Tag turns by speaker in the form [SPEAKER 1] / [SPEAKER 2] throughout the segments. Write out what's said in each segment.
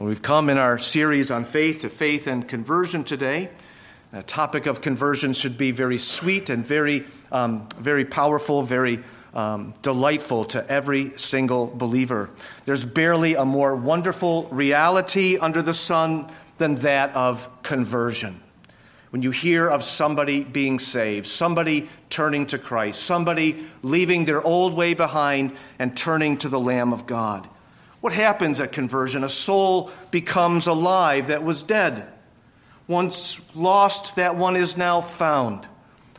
[SPEAKER 1] We've come in our series on faith to faith and conversion today. The topic of conversion should be very sweet and very, um, very powerful, very um, delightful to every single believer. There's barely a more wonderful reality under the sun than that of conversion. When you hear of somebody being saved, somebody turning to Christ, somebody leaving their old way behind and turning to the Lamb of God what happens at conversion? A soul becomes alive that was dead. Once lost, that one is now found.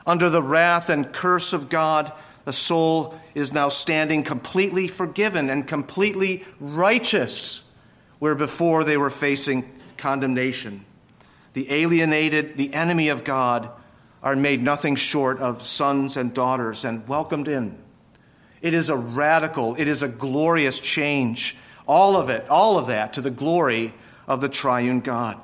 [SPEAKER 1] Under the wrath and curse of God, the soul is now standing completely forgiven and completely righteous, where before they were facing condemnation. The alienated, the enemy of God, are made nothing short of sons and daughters and welcomed in. It is a radical, it is a glorious change all of it, all of that, to the glory of the triune God.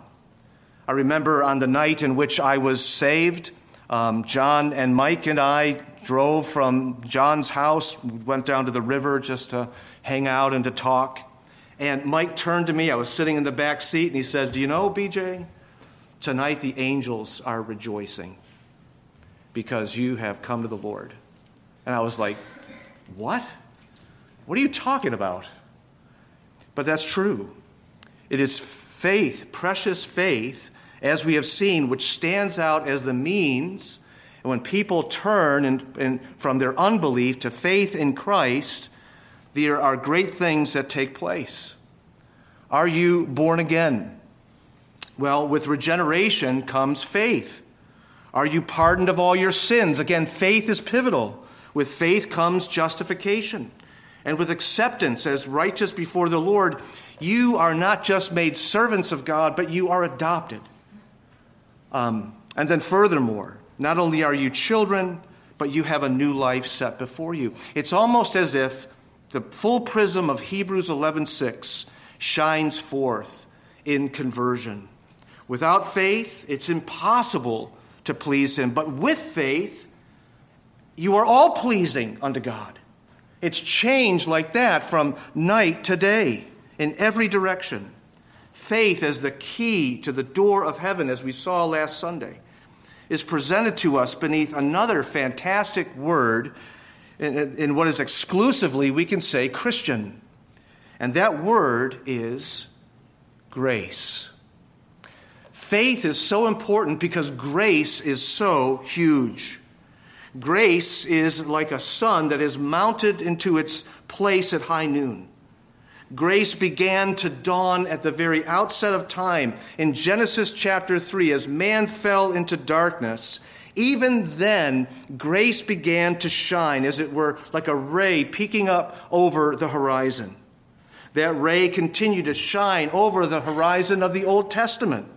[SPEAKER 1] I remember on the night in which I was saved, um, John and Mike and I drove from John's house, went down to the river just to hang out and to talk. And Mike turned to me. I was sitting in the back seat, and he says, Do you know, BJ, tonight the angels are rejoicing because you have come to the Lord. And I was like, What? What are you talking about? But that's true. It is faith, precious faith, as we have seen, which stands out as the means. And when people turn in, in, from their unbelief to faith in Christ, there are great things that take place. Are you born again? Well, with regeneration comes faith. Are you pardoned of all your sins? Again, faith is pivotal. With faith comes justification and with acceptance as righteous before the Lord, you are not just made servants of God, but you are adopted. Um, and then, furthermore, not only are you children, but you have a new life set before you. It's almost as if the full prism of Hebrews 11:6 shines forth in conversion. Without faith, it's impossible to please him, but with faith, you are all pleasing unto God. It's changed like that from night to day in every direction. Faith as the key to the door of heaven, as we saw last Sunday, is presented to us beneath another fantastic word in, what is exclusively, we can say, Christian. And that word is grace. Faith is so important because grace is so huge. Grace is like a sun that is mounted into its place at high noon. Grace began to dawn at the very outset of time in Genesis chapter 3 as man fell into darkness. Even then, grace began to shine, as it were, like a ray peeking up over the horizon. That ray continued to shine over the horizon of the Old Testament.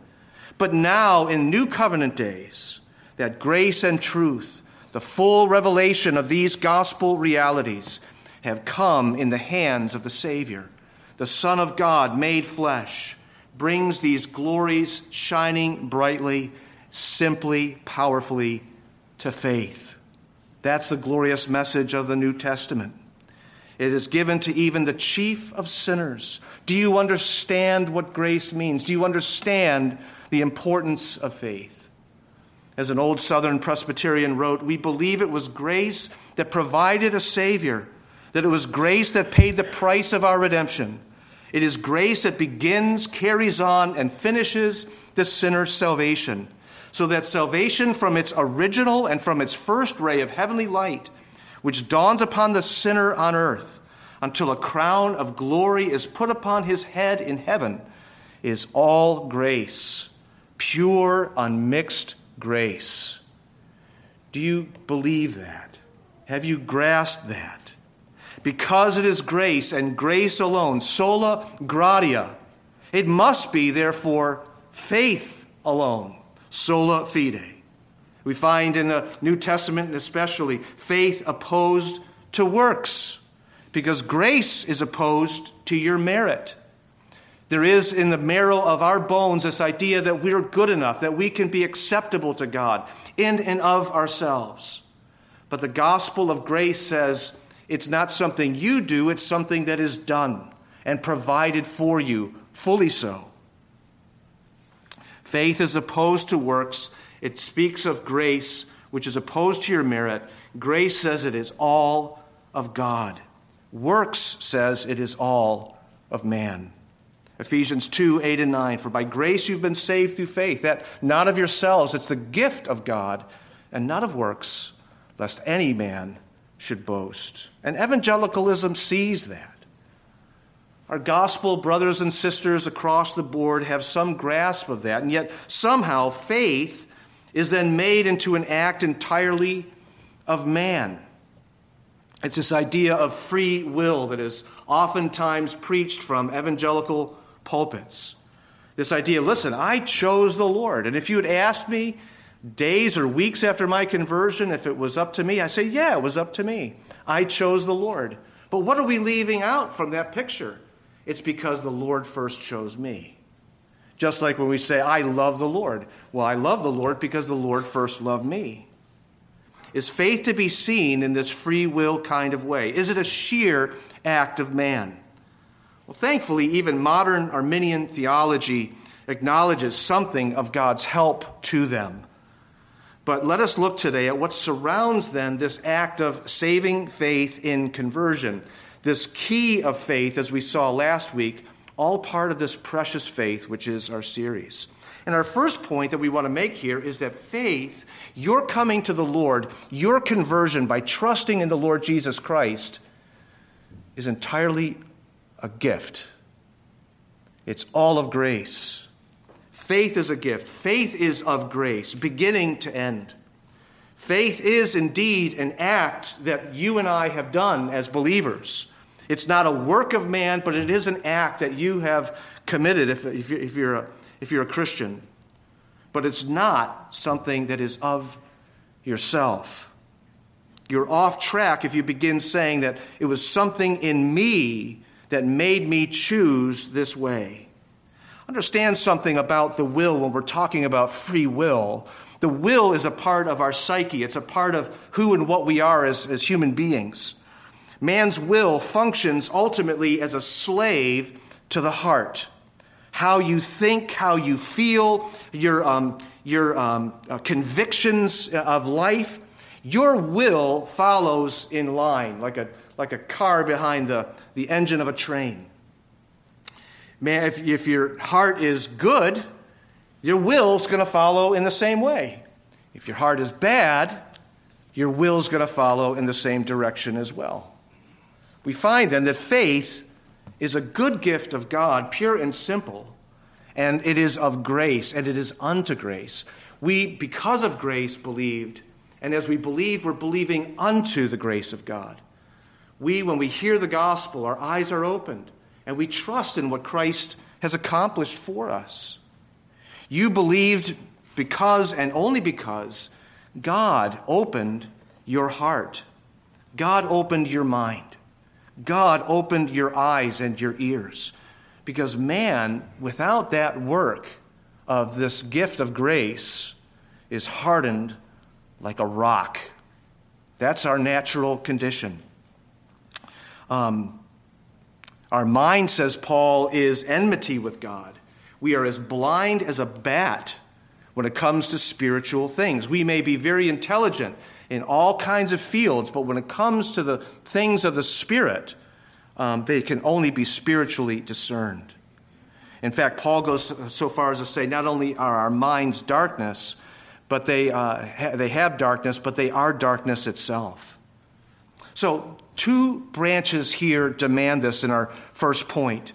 [SPEAKER 1] But now, in New Covenant days, that grace and truth the full revelation of these gospel realities have come in the hands of the Savior. The Son of God, made flesh, brings these glories shining brightly, simply, powerfully to faith. That's the glorious message of the New Testament. It is given to even the chief of sinners. Do you understand what grace means? Do you understand the importance of faith? As an old Southern Presbyterian wrote, we believe it was grace that provided a Savior, that it was grace that paid the price of our redemption. It is grace that begins, carries on, and finishes the sinner's salvation, so that salvation from its original and from its first ray of heavenly light, which dawns upon the sinner on earth, until a crown of glory is put upon his head in heaven, is all grace, pure, unmixed grace. Do you believe that? Have you grasped that? Because it is grace and grace alone, sola gratia, it must be, therefore, faith alone, sola fide. We find in the New Testament, especially, faith opposed to works, because grace is opposed to your merit. There is in the marrow of our bones this idea that we're good enough, that we can be acceptable to God in and of ourselves. But the gospel of grace says it's not something you do, it's something that is done and provided for you fully so. Faith is opposed to works. It speaks of grace, which is opposed to your merit. Grace says it is all of God. Works says it is all of man. Ephesians 2 8 and 9. For by grace you've been saved through faith, that not of yourselves, it's the gift of God, and not of works, lest any man should boast. And evangelicalism sees that. Our gospel brothers and sisters across the board have some grasp of that, and yet somehow faith is then made into an act entirely of man. It's this idea of free will that is oftentimes preached from evangelical pulpits. This idea listen, I chose the Lord. And if you had asked me days or weeks after my conversion if it was up to me, I say, yeah, it was up to me. I chose the Lord. But what are we leaving out from that picture? It's because the Lord first chose me. Just like when we say, I love the Lord. Well, I love the Lord because the Lord first loved me. Is faith to be seen in this free will kind of way? Is it a sheer act of man? Well, thankfully, even modern Arminian theology acknowledges something of God's help to them. But let us look today at what surrounds then this act of saving faith in conversion. This key of faith, as we saw last week, all part of this precious faith, which is our series. And our first point that we want to make here is that faith, your coming to the Lord, your conversion by trusting in the Lord Jesus Christ, is entirely a gift. It's all of grace. Faith is a gift. Faith is of grace, beginning to end. Faith is indeed an act that you and I have done as believers. It's not a work of man, but it is an act that you have committed if, if, you're, a, if you're a Christian. But it's not something that is of yourself. You're off track if you begin saying that it was something in me that made me choose this way. Understand something about the will when we're talking about free will. The will is a part of our psyche, it's a part of who and what we are as, as human beings. Man's will functions ultimately as a slave to the heart. How you think, how you feel, your, um, your um, uh, convictions of life, your will follows in line like a like a car behind the, the engine of a train. Man, if, if your heart is good, your will's going to follow in the same way. If your heart is bad, your will's going to follow in the same direction as well. We find then that faith is a good gift of God, pure and simple, and it is of grace, and it is unto grace. We, because of grace, believed, and as we believe, we're believing unto the grace of God. We, when we hear the gospel, our eyes are opened and we trust in what Christ has accomplished for us. You believed because and only because God opened your heart, God opened your mind, God opened your eyes and your ears. Because man, without that work of this gift of grace, is hardened like a rock. That's our natural condition. Um, our mind, says Paul, is enmity with God. We are as blind as a bat when it comes to spiritual things. We may be very intelligent in all kinds of fields, but when it comes to the things of the Spirit, um, they can only be spiritually discerned. In fact, Paul goes so far as to say not only are our minds darkness, but they, uh, ha- they have darkness, but they are darkness itself. So, Two branches here demand this in our first point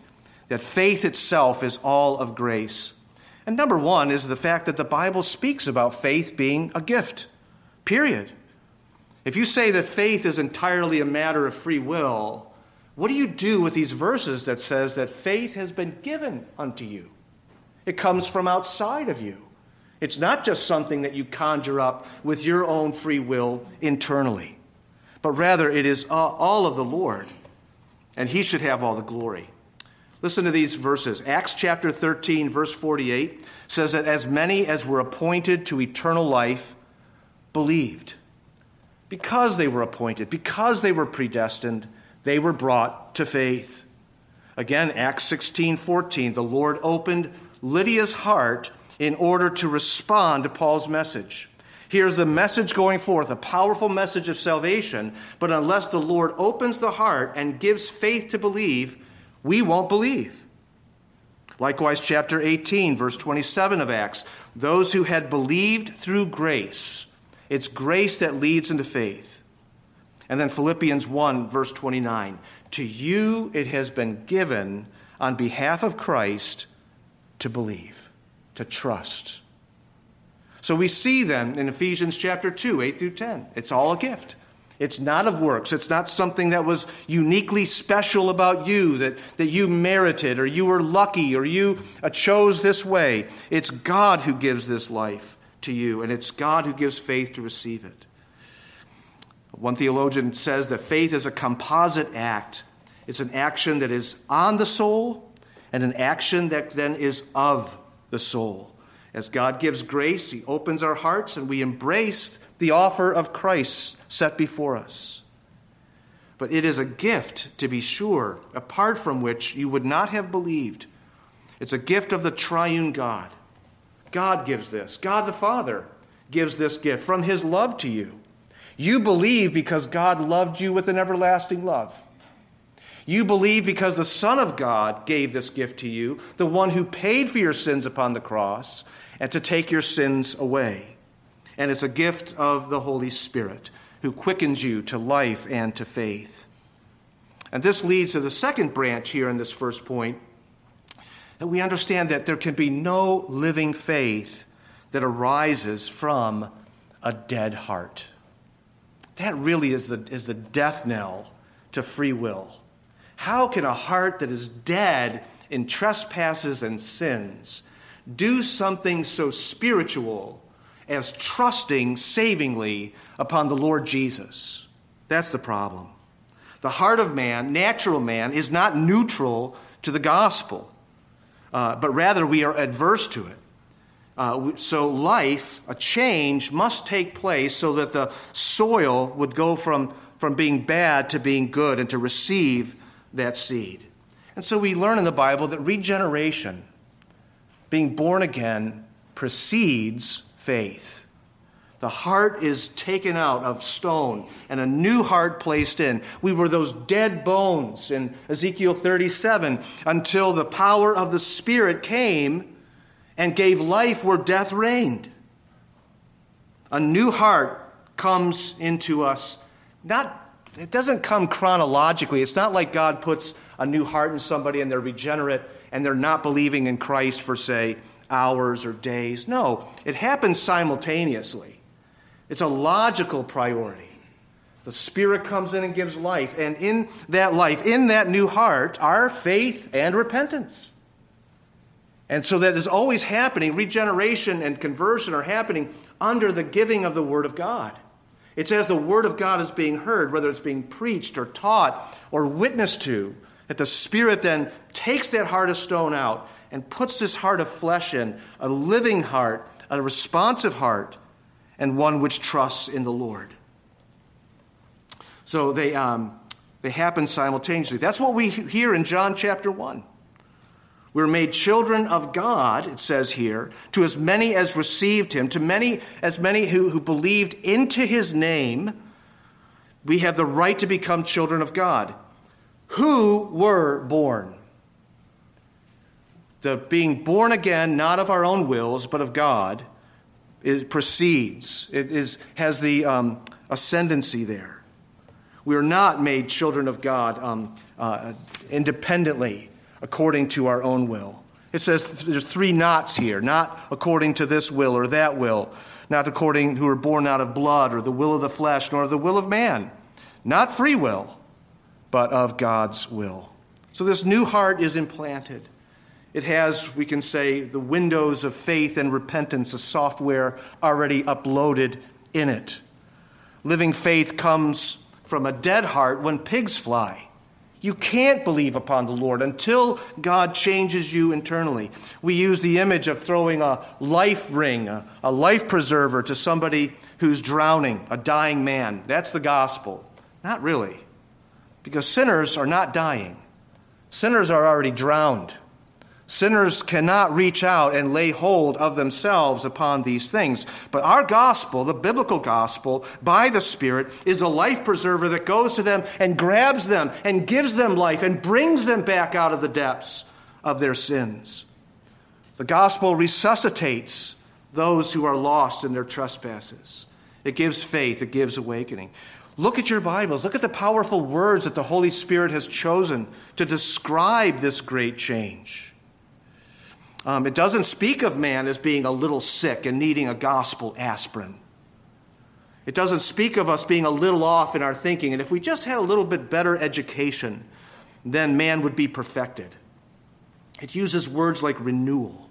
[SPEAKER 1] that faith itself is all of grace. And number one is the fact that the Bible speaks about faith being a gift, period. If you say that faith is entirely a matter of free will, what do you do with these verses that says that faith has been given unto you? It comes from outside of you. It's not just something that you conjure up with your own free will internally but rather it is uh, all of the Lord, and he should have all the glory. Listen to these verses. Acts chapter 13, verse 48 says that as many as were appointed to eternal life believed. Because they were appointed, because they were predestined, they were brought to faith. Again, Acts 16 14, the Lord opened Lydia's heart in order to respond to Paul's message. Here's the message going forth, a powerful message of salvation, but unless the Lord opens the heart and gives faith to believe, we won't believe. Likewise, chapter 18, verse 27 of Acts those who had believed through grace, it's grace that leads into faith. And then Philippians 1, verse 29 To you it has been given on behalf of Christ to believe, to trust. So we see then in Ephesians chapter 2, 8 through 10, it's all a gift. It's not of works. It's not something that was uniquely special about you, that, that you merited, or you were lucky, or you uh, chose this way. It's God who gives this life to you, and it's God who gives faith to receive it. One theologian says that faith is a composite act. It's an action that is on the soul and an action that then is of the soul. As God gives grace, He opens our hearts and we embrace the offer of Christ set before us. But it is a gift, to be sure, apart from which you would not have believed. It's a gift of the triune God. God gives this. God the Father gives this gift from His love to you. You believe because God loved you with an everlasting love. You believe because the Son of God gave this gift to you, the one who paid for your sins upon the cross and to take your sins away. And it's a gift of the Holy Spirit who quickens you to life and to faith. And this leads to the second branch here in this first point that we understand that there can be no living faith that arises from a dead heart. That really is the, is the death knell to free will. How can a heart that is dead in trespasses and sins do something so spiritual as trusting savingly upon the Lord Jesus? That's the problem. The heart of man, natural man, is not neutral to the gospel, uh, but rather we are adverse to it. Uh, so, life, a change, must take place so that the soil would go from, from being bad to being good and to receive that seed. And so, we learn in the Bible that regeneration, being born again, precedes faith. The heart is taken out of stone and a new heart placed in. We were those dead bones in Ezekiel 37 until the power of the Spirit came and gave life where death reigned. A new heart comes into us. Not it doesn't come chronologically. It's not like God puts a new heart in somebody and they're regenerate and they're not believing in Christ for say hours or days. No, it happens simultaneously. It's a logical priority. The Spirit comes in and gives life, and in that life, in that new heart, are faith and repentance. And so that is always happening. Regeneration and conversion are happening under the giving of the Word of God. It's as the Word of God is being heard, whether it's being preached or taught or witnessed to, that the Spirit then takes that heart of stone out and puts this heart of flesh in, a living heart, a responsive heart, and one which trusts in the Lord. So they, um, they happen simultaneously. That's what we hear in John chapter 1. We're made children of God, it says here, to as many as received him, to many as many who, who believed into his name, we have the right to become children of God. Who were born? The being born again, not of our own wills, but of God, it proceeds. It is, has the um, ascendancy there. We are not made children of God um, uh, independently according to our own will. It says there's three nots here, not according to this will or that will, not according who are born out of blood or the will of the flesh, nor the will of man. Not free will, but of God's will. So this new heart is implanted. It has, we can say, the windows of faith and repentance, a software already uploaded in it. Living faith comes from a dead heart when pigs fly. You can't believe upon the Lord until God changes you internally. We use the image of throwing a life ring, a, a, life preserver to somebody who's drowning, a dying man. That's the gospel. Not really. Because sinners are not dying, Sinners are already drowned. Sinners cannot reach out and lay hold of themselves upon these things. But our gospel, the biblical gospel, by the Spirit, is a life preserver that goes to them and grabs them and gives them life and brings them back out of the depths of their sins. The gospel resuscitates those who are lost in their trespasses. It gives faith, it gives awakening. Look at your Bibles. Look at the powerful words that the Holy Spirit has chosen to describe this great change. Um, it doesn't speak of man as being a little sick and needing a gospel aspirin. It doesn't speak of us being a little off in our thinking. And if we just had a little bit better education, then man would be perfected. It uses words like renewal,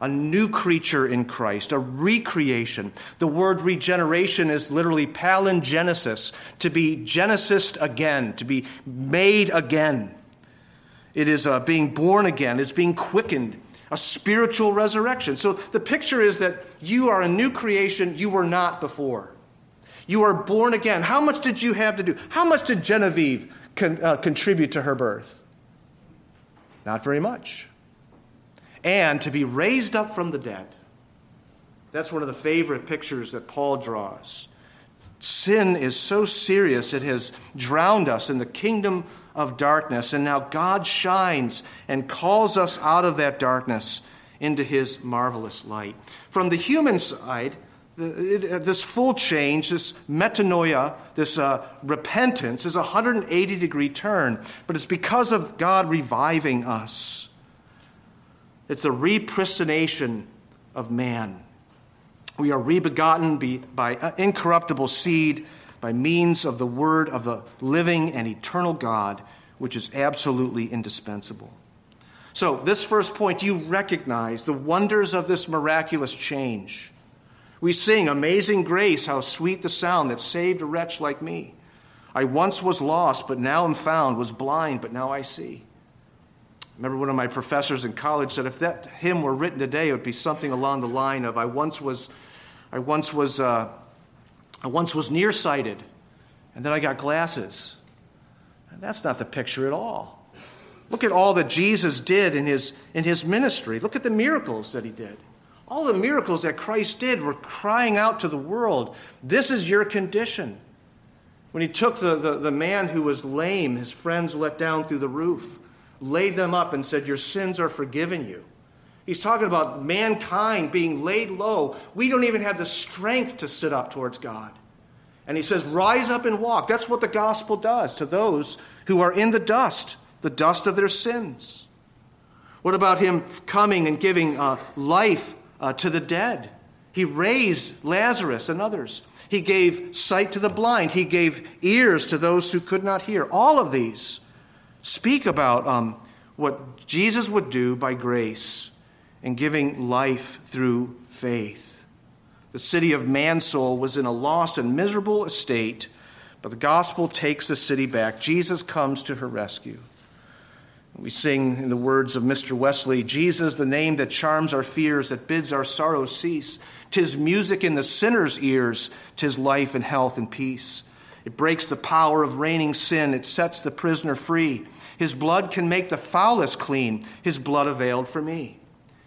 [SPEAKER 1] a new creature in Christ, a recreation. The word regeneration is literally palingenesis, to be genesis again, to be made again. It is uh, being born again, it's being quickened a spiritual resurrection. So the picture is that you are a new creation you were not before. You are born again. How much did you have to do? How much did Genevieve con, uh, contribute to her birth? Not very much. And to be raised up from the dead. That's one of the favorite pictures that Paul draws. Sin is so serious, it has drowned us in the kingdom of darkness. And now God shines and calls us out of that darkness into his marvelous light. From the human side, this full change, this metanoia, this uh, repentance, is a 180 degree turn, but it's because of God reviving us. It's a repristination of man. We are rebegotten by incorruptible seed by means of the word of the living and eternal God, which is absolutely indispensable. So, this first point, do you recognize the wonders of this miraculous change? We sing, Amazing Grace, how sweet the sound that saved a wretch like me. I once was lost, but now am found, was blind, but now I see. Remember one of my professors in college said if that hymn were written today, it would be something along the line of I once was, I once was uh, I once was nearsighted, and then I got glasses. And that's not the picture at all. Look at all that Jesus did in his, in his ministry. Look at the miracles that he did. All the miracles that Christ did were crying out to the world this is your condition. When he took the, the, the man who was lame, his friends let down through the roof, laid them up, and said, Your sins are forgiven you. He's talking about mankind being laid low. We don't even have the strength to sit up towards God. And he says, Rise up and walk. That's what the gospel does to those who are in the dust, the dust of their sins. What about him coming and giving uh, life uh, to the dead? He raised Lazarus and others. He gave sight to the blind. He gave ears to those who could not hear. All of these speak about um, what Jesus would do by grace and giving life through faith. The city of Mansoul was in a lost and miserable estate, but the gospel takes the city back. Jesus comes to her rescue. We sing in the words of Mr. Wesley Jesus, the name that charms our fears, that bids our sorrows cease. Tis music in the sinner's ears, tis life and health and peace. It breaks the power of reigning sin, it sets the prisoner free. His blood can make the foulest clean, his blood availed for me.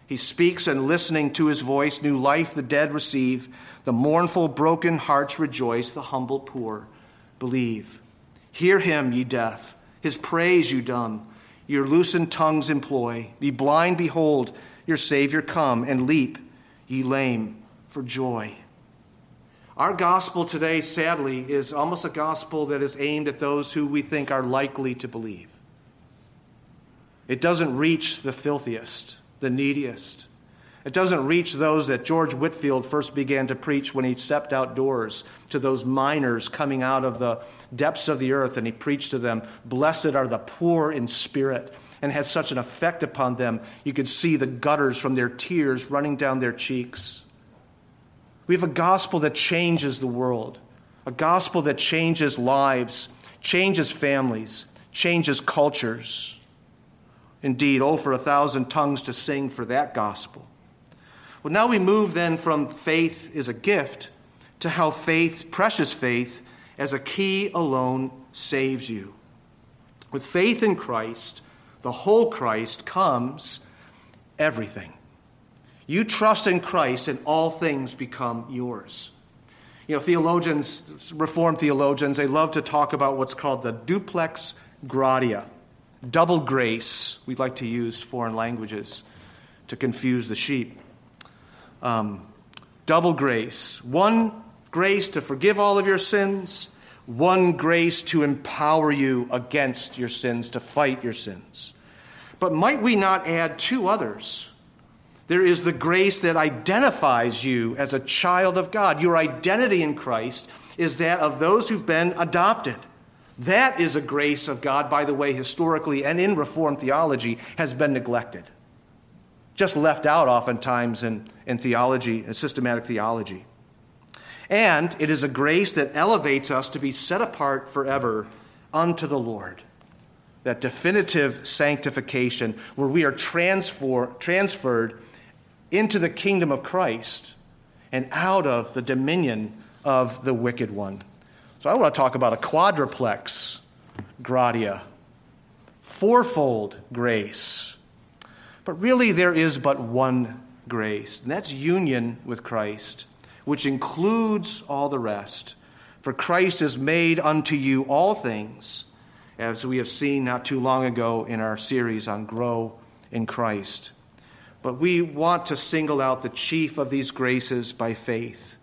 [SPEAKER 1] He speaks, and listening to his voice, new life the dead receive. The mournful, broken hearts rejoice, the humble poor believe. Hear him, ye deaf, his praise, you dumb. Your loosened tongues employ. Ye blind, behold, your Savior come, and leap, ye lame, for joy. Our gospel today, sadly, is almost a gospel that is aimed at those who we think are likely to believe. It doesn't reach the filthiest the neediest. It doesn't reach those that George Whitefield first began to preach when he stepped outdoors to those miners coming out of the depths of the earth, and he preached to them, Blessed are the poor in spirit, and had such an effect upon them, you could see the gutters from their tears running down their cheeks. We have a gospel that changes the world, a gospel that changes lives, changes families, changes cultures. Indeed, oh, for a thousand tongues to sing for that gospel. Well, now we move then from faith is a gift to how faith, precious faith, as a key alone saves you. With faith in Christ, the whole Christ, comes everything. You trust in Christ, and all things become yours. You know, theologians, Reformed theologians, they love to talk about what's called the duplex gratia, double grace. We like to use foreign languages to confuse the sheep. Um, double grace. One grace to forgive all of your sins, one grace to empower you against your sins, to fight your sins. But might we not add two others? There is the grace that identifies you as a child of God. Your identity in Christ is that of those who've been adopted. That is a grace of God, by the way, historically and in Reformed theology, has been neglected. Just left out oftentimes in, in theology, in systematic theology. And it is a grace that elevates us to be set apart forever unto the Lord. That definitive sanctification where we are transfer, transferred into the kingdom of Christ and out of the dominion of the wicked one. So I want to talk about a quadruplex gratia, fourfold grace. But really, there is but one grace, and that's union with Christ, which includes all the rest. For Christ has made unto you all things, as we have seen not too long ago in our series on Grow in Christ. But we want to single out the chief of these graces by faith.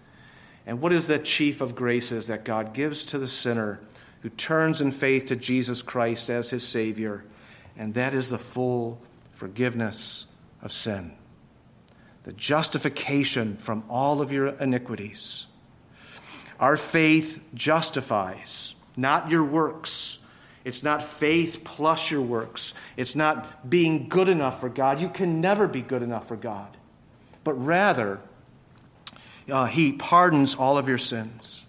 [SPEAKER 1] And what is that chief of graces that God gives to the sinner who turns in faith to Jesus Christ as his Savior? And that is the full forgiveness of sin, the justification from all of your iniquities. Our faith justifies, not your works. It's not faith plus your works. It's not being good enough for God. You can never be good enough for God. But rather, uh, He pardons all of your sins.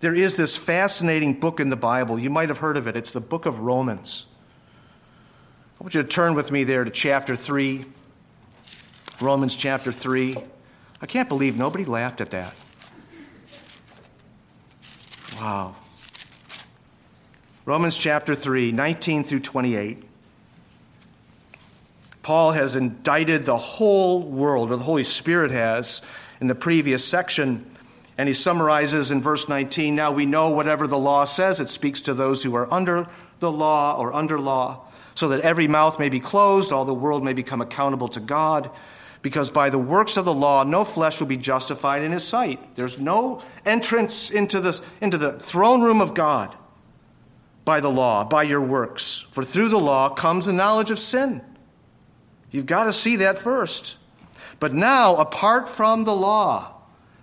[SPEAKER 1] There is this fascinating book in the Bible. You might have heard of it. It's the book of Romans. I want you to turn with me there to chapter 3. Romans chapter 3. I can't believe nobody laughed at that. Wow. Romans chapter 3, 19 through 28. Paul has indicted the whole world, or the Holy Spirit has, in the previous section. And he summarizes in verse 19 Now we know whatever the law says, it speaks to those who are under the law or under law, so that every mouth may be closed, all the world may become accountable to God. Because by the works of the law, no flesh will be justified in his sight. There's no entrance into the, into the throne room of God by the law, by your works. For through the law comes the knowledge of sin. You've got to see that first. But now, apart from the law,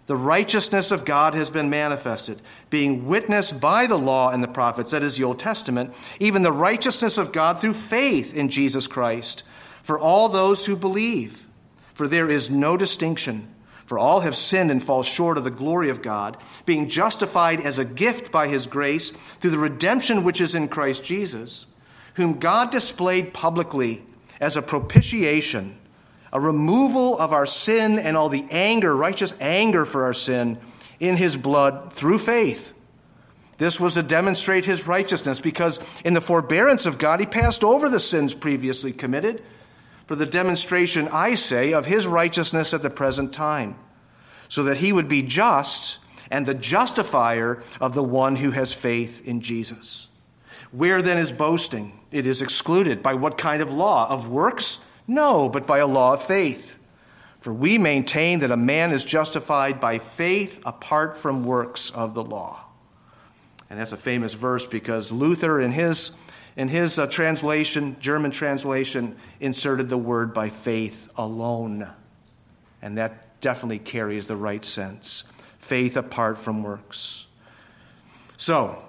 [SPEAKER 1] the righteousness of God has been manifested, being witnessed by the law and the prophets, that is the Old Testament, even the righteousness of God through faith in Jesus Christ, for all those who believe. For there is no distinction. For all have sinned and fall short of the glory of God, being justified as a gift by his grace through the redemption which is in Christ Jesus, whom God displayed publicly as a propitiation, a removal of our sin and all the anger, righteous anger for our sin, in his blood through faith. This was to demonstrate his righteousness, because in the forbearance of God, he passed over the sins previously committed for the demonstration, I say, of his righteousness at the present time, so that he would be just and the justifier of the one who has faith in Jesus. Where then is boasting? It is excluded. By what kind of law? Of works? No, but by a law of faith. For we maintain that a man is justified by faith apart from works of the law. And that's a famous verse because Luther, in his in his uh, translation, German translation, inserted the word by faith alone. And that definitely carries the right sense faith apart from works. So,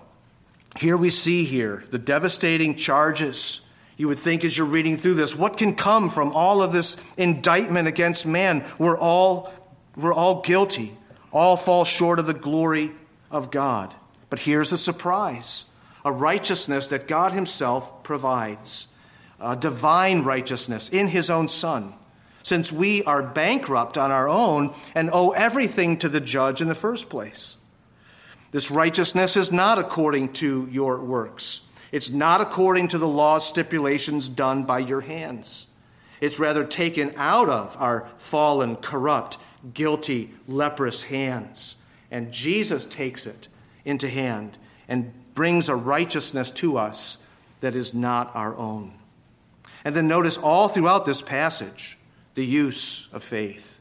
[SPEAKER 1] here we see here the devastating charges. You would think as you're reading through this, what can come from all of this indictment against man? We're all, we're all guilty. All fall short of the glory of God. But here's the surprise a righteousness that God Himself provides, a divine righteousness in His own Son, since we are bankrupt on our own and owe everything to the judge in the first place. This righteousness is not according to your works. It's not according to the law's stipulations done by your hands. It's rather taken out of our fallen, corrupt, guilty, leprous hands. And Jesus takes it into hand and brings a righteousness to us that is not our own. And then notice all throughout this passage the use of faith.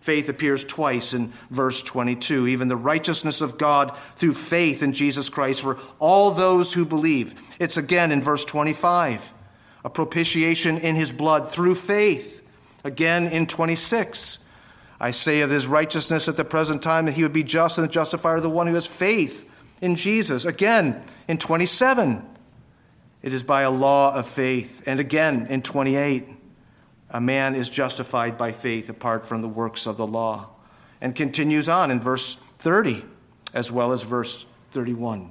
[SPEAKER 1] Faith appears twice in verse 22, even the righteousness of God through faith in Jesus Christ for all those who believe. It's again in verse 25, a propitiation in his blood through faith. Again in 26, I say of his righteousness at the present time that he would be just and the justifier of the one who has faith in Jesus. Again in 27, it is by a law of faith. And again in 28, a man is justified by faith apart from the works of the law. And continues on in verse 30 as well as verse 31.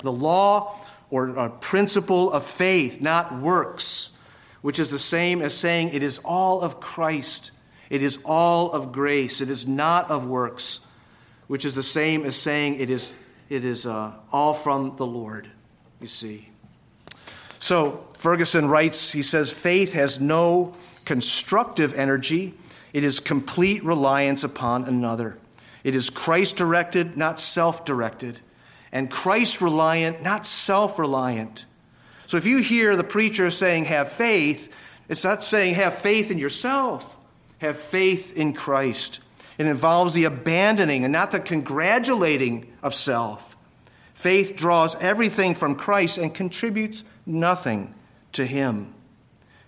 [SPEAKER 1] The law or principle of faith, not works, which is the same as saying it is all of Christ. It is all of grace. It is not of works, which is the same as saying it is, it is uh, all from the Lord, you see. So Ferguson writes, he says, faith has no constructive energy, it is complete reliance upon another. It is Christ directed, not self directed, and Christ reliant, not self reliant. So if you hear the preacher saying, have faith, it's not saying have faith in yourself, have faith in Christ. It involves the abandoning and not the congratulating of self. Faith draws everything from Christ and contributes nothing to Him.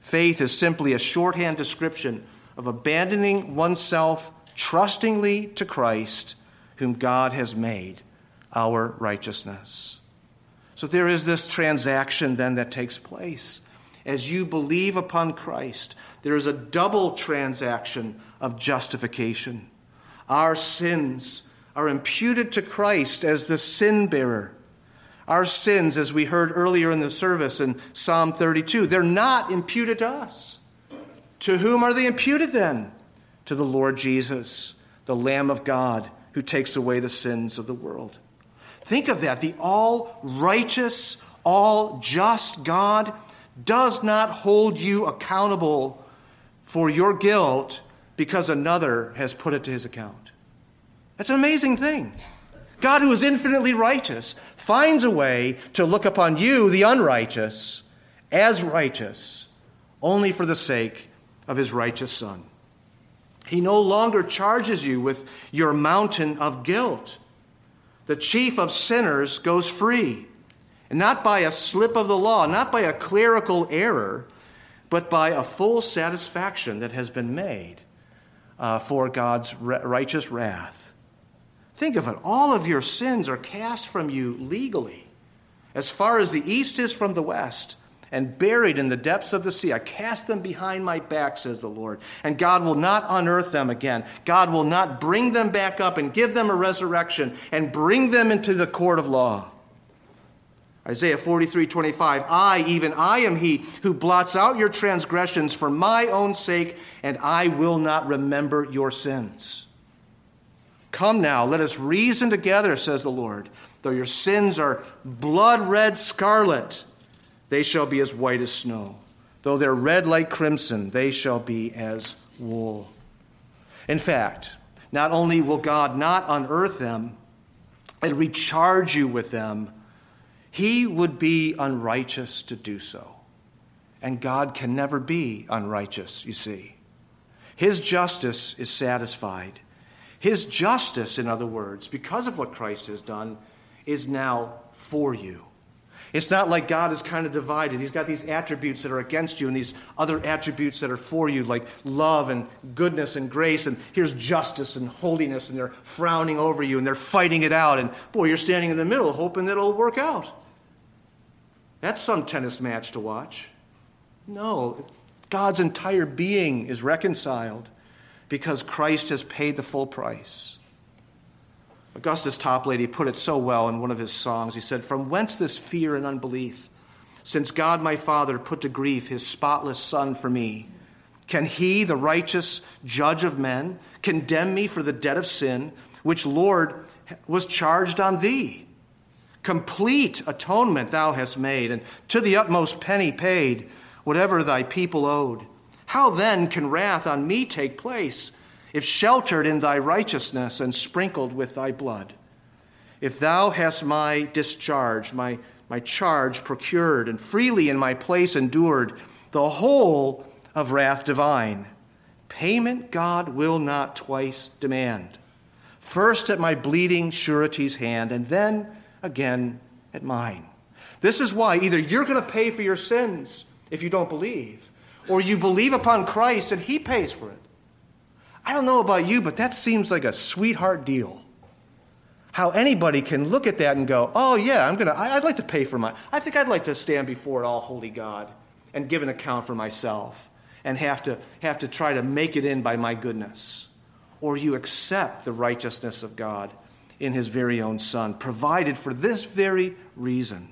[SPEAKER 1] Faith is simply a shorthand description of abandoning oneself trustingly to Christ, whom God has made our righteousness. So there is this transaction then that takes place. As you believe upon Christ, there is a double transaction of justification. Our sins are imputed to Christ as the sin bearer. Our sins, as we heard earlier in the service in Psalm 32, they're not imputed to us. To whom are they imputed then? To the Lord Jesus, the Lamb of God who takes away the sins of the world. Think of that. The all righteous, all just God does not hold you accountable for your guilt because another has put it to his account. That's an amazing thing. God, who is infinitely righteous, finds a way to look upon you, the unrighteous, as righteous, only for the sake of his righteous Son. He no longer charges you with your mountain of guilt. The chief of sinners goes free, and not by a slip of the law, not by a clerical error, but by a full satisfaction that has been made uh, for God's righteous wrath. Think of it. All of your sins are cast from you legally, as far as the east is from the west, and buried in the depths of the sea. I cast them behind my back, says the Lord. And God will not unearth them again. God will not bring them back up and give them a resurrection and bring them into the court of law. Isaiah 43 25, I, even I, am he who blots out your transgressions for my own sake, and I will not remember your sins. Come now, let us reason together, says the Lord. Though your sins are blood red scarlet, they shall be as white as snow. Though they're red like crimson, they shall be as wool. In fact, not only will God not unearth them and recharge you with them, he would be unrighteous to do so. And God can never be unrighteous, you see. His justice is satisfied. His justice, in other words, because of what Christ has done, is now for you. It's not like God is kind of divided. He's got these attributes that are against you and these other attributes that are for you, like love and goodness and grace. And here's justice and holiness, and they're frowning over you and they're fighting it out. And boy, you're standing in the middle hoping it'll work out. That's some tennis match to watch. No, God's entire being is reconciled because Christ has paid the full price. Augustus Toplady put it so well in one of his songs. He said, From whence this fear and unbelief? Since God my Father put to grief his spotless Son for me, can he, the righteous judge of men, condemn me for the debt of sin, which, Lord, was charged on thee? Complete atonement thou hast made, and to the utmost penny paid, whatever thy people owed. How then can wrath on me take place, if sheltered in thy righteousness and sprinkled with thy blood? If thou hast my discharge, my, my charge procured, and freely in my place endured, the whole of wrath divine, payment God will not twice demand. First at my bleeding surety's hand, and then again at mine. This is why either you're going to pay for your sins if you don't believe, or you believe upon Christ and He pays for it. I don't know about you, but that seems like a sweetheart deal. How anybody can look at that and go, "Oh yeah, I'm gonna. I'd like to pay for my. I think I'd like to stand before an all-holy God and give an account for myself, and have to have to try to make it in by my goodness." Or you accept the righteousness of God in His very own Son, provided for this very reason.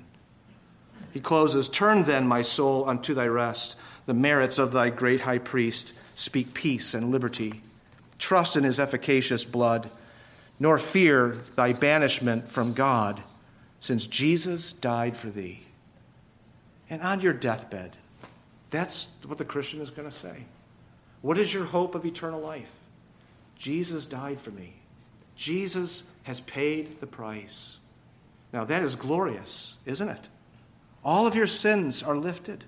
[SPEAKER 1] He closes, Turn then, my soul, unto thy rest. The merits of thy great high priest speak peace and liberty. Trust in his efficacious blood, nor fear thy banishment from God, since Jesus died for thee. And on your deathbed, that's what the Christian is going to say. What is your hope of eternal life? Jesus died for me. Jesus has paid the price. Now, that is glorious, isn't it? All of your sins are lifted.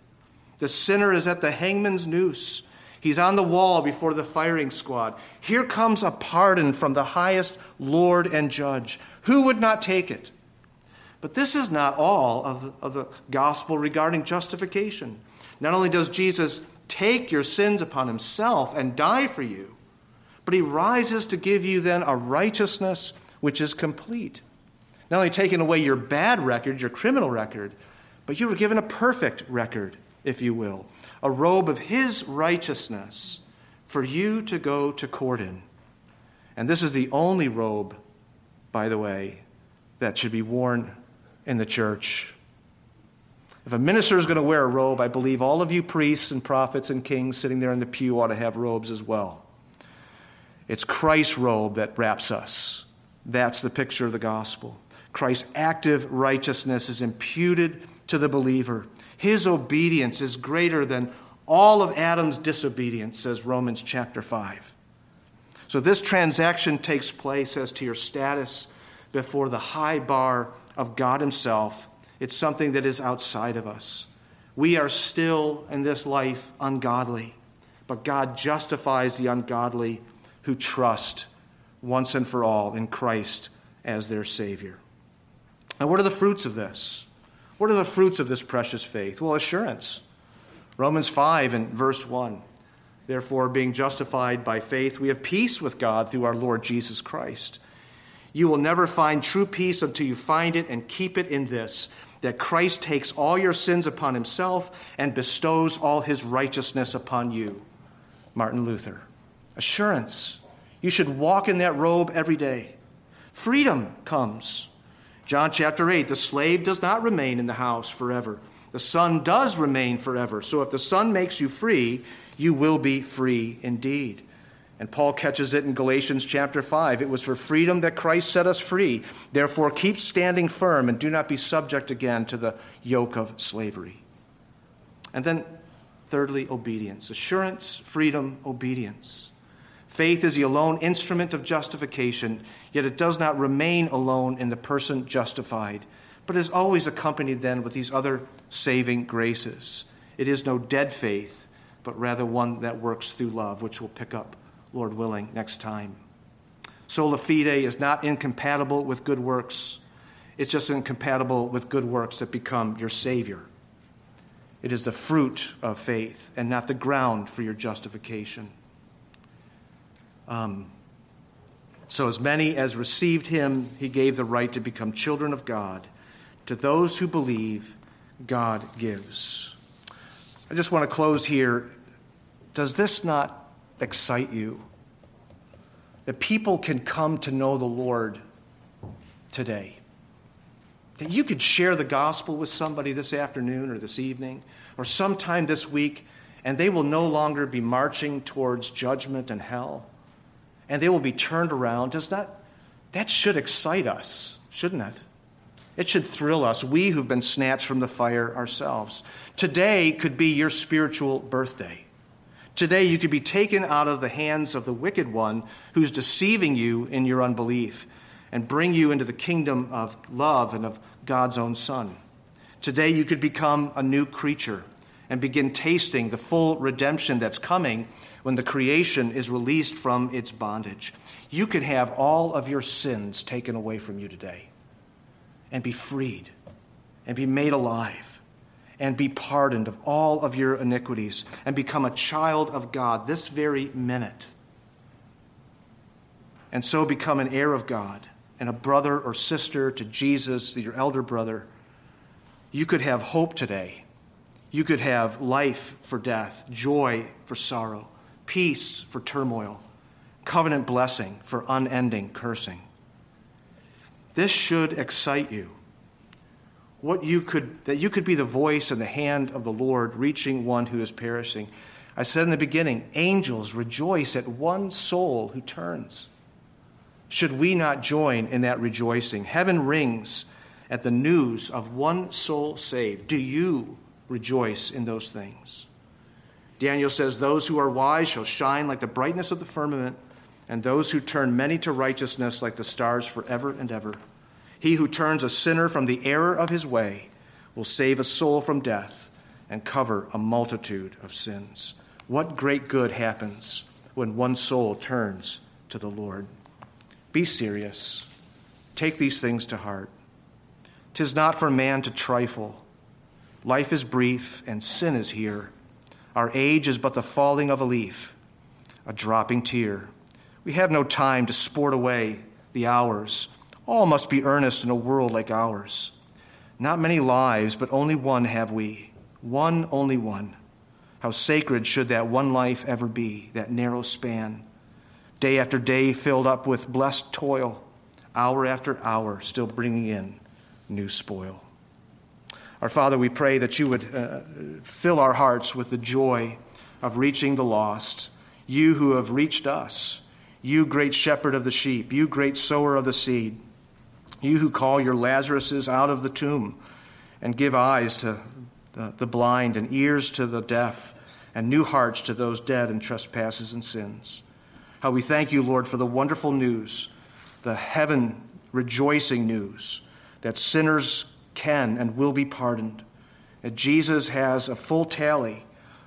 [SPEAKER 1] The sinner is at the hangman's noose. He's on the wall before the firing squad. Here comes a pardon from the highest Lord and Judge. Who would not take it? But this is not all of the, of the gospel regarding justification. Not only does Jesus take your sins upon himself and die for you, but he rises to give you then a righteousness which is complete. Not only taking away your bad record, your criminal record, but you were given a perfect record, if you will, a robe of His righteousness for you to go to court in. And this is the only robe, by the way, that should be worn in the church. If a minister is going to wear a robe, I believe all of you priests and prophets and kings sitting there in the pew ought to have robes as well. It's Christ's robe that wraps us. That's the picture of the gospel. Christ's active righteousness is imputed to the believer. His obedience is greater than all of Adam's disobedience, says Romans chapter 5. So this transaction takes place as to your status before the high bar of God Himself. It's something that is outside of us. We are still in this life ungodly, but God justifies the ungodly who trust once and for all in Christ as their Savior. Now, what are the fruits of this? What are the fruits of this precious faith? Well, assurance. Romans 5 and verse 1. Therefore, being justified by faith, we have peace with God through our Lord Jesus Christ. You will never find true peace until you find it and keep it in this that Christ takes all your sins upon himself and bestows all his righteousness upon you. Martin Luther. Assurance. You should walk in that robe every day. Freedom comes. John chapter 8 the slave does not remain in the house forever, the son does remain forever. So if the son makes you free, you will be free indeed. And Paul catches it in Galatians chapter 5. It was for freedom that Christ set us free. Therefore, keep standing firm and do not be subject again to the yoke of slavery. And then, thirdly, obedience assurance, freedom, obedience. Faith is the alone instrument of justification, yet it does not remain alone in the person justified, but is always accompanied then with these other saving graces. It is no dead faith, but rather one that works through love, which we'll pick up, Lord willing, next time. Sola fide is not incompatible with good works, it's just incompatible with good works that become your Savior. It is the fruit of faith and not the ground for your justification. Um, so, as many as received him, he gave the right to become children of God. To those who believe, God gives. I just want to close here. Does this not excite you? That people can come to know the Lord today. That you could share the gospel with somebody this afternoon or this evening or sometime this week, and they will no longer be marching towards judgment and hell and they will be turned around. Does that, that should excite us, shouldn't it? It should thrill us, we who've been snatched from the fire ourselves. Today could be your spiritual birthday. Today you could be taken out of the hands of the wicked one who's deceiving you in your unbelief and bring you into the kingdom of love and of God's own Son. Today you could become a new creature and begin tasting the full redemption that's coming when the creation is released from its bondage. You could have all of your sins taken away from you today and be freed and be made alive and be pardoned of all of your iniquities and become a child of God this very minute. And so become an heir of God and a brother or sister to Jesus, your elder brother. You could have hope today. You could have life for death, joy for sorrow, peace for turmoil, covenant blessing for unending cursing. This should excite you. What you could, that you could be the voice and the hand of the Lord reaching one who is perishing. I said in the beginning, angels rejoice at one soul who turns. Should we not join in that rejoicing? Heaven rings at the news of one soul saved. Do you rejoice in those things? Daniel says, Those who are wise shall shine like the brightness of the firmament, and those who turn many to righteousness like the stars forever and ever. He who turns a sinner from the error of his way will save a soul from death and cover a multitude of sins. What great good happens when one soul turns to the Lord? Be serious. Take these things to heart. Tis not for man to trifle. Life is brief, and sin is here. Our age is but the falling of a leaf, a dropping tear. We have no time to sport away the hours. All must be earnest in a world like ours. Not many lives, but only one have we. One, only one. How sacred should that one life ever be, that narrow span day after day filled up with blessed toil, hour after hour still bringing in new spoil. Our Father, we pray that you would uh, fill our hearts with the joy of reaching the lost, you who have reached us, you great shepherd of the sheep, you great sower of the seed, you who call your Lazaruses out of the tomb and give eyes to the, the blind and ears to the deaf and new hearts to those dead in trespasses and sins. How we thank you, Lord, for the wonderful news, the heaven rejoicing news that sinners can and will be pardoned, that Jesus has a full tally,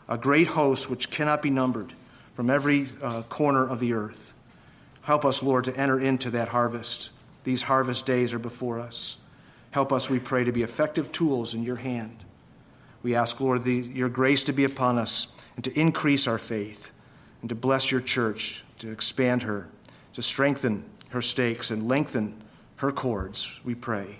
[SPEAKER 1] a great host which cannot be numbered from every uh, corner of the earth. Help us, Lord, to enter into that harvest. These harvest days are before us. Help us, we pray, to be effective tools in your hand. We ask, Lord, the, your grace to be upon us and to increase our faith and to bless your church to expand her, to strengthen her stakes and lengthen her cords, we pray.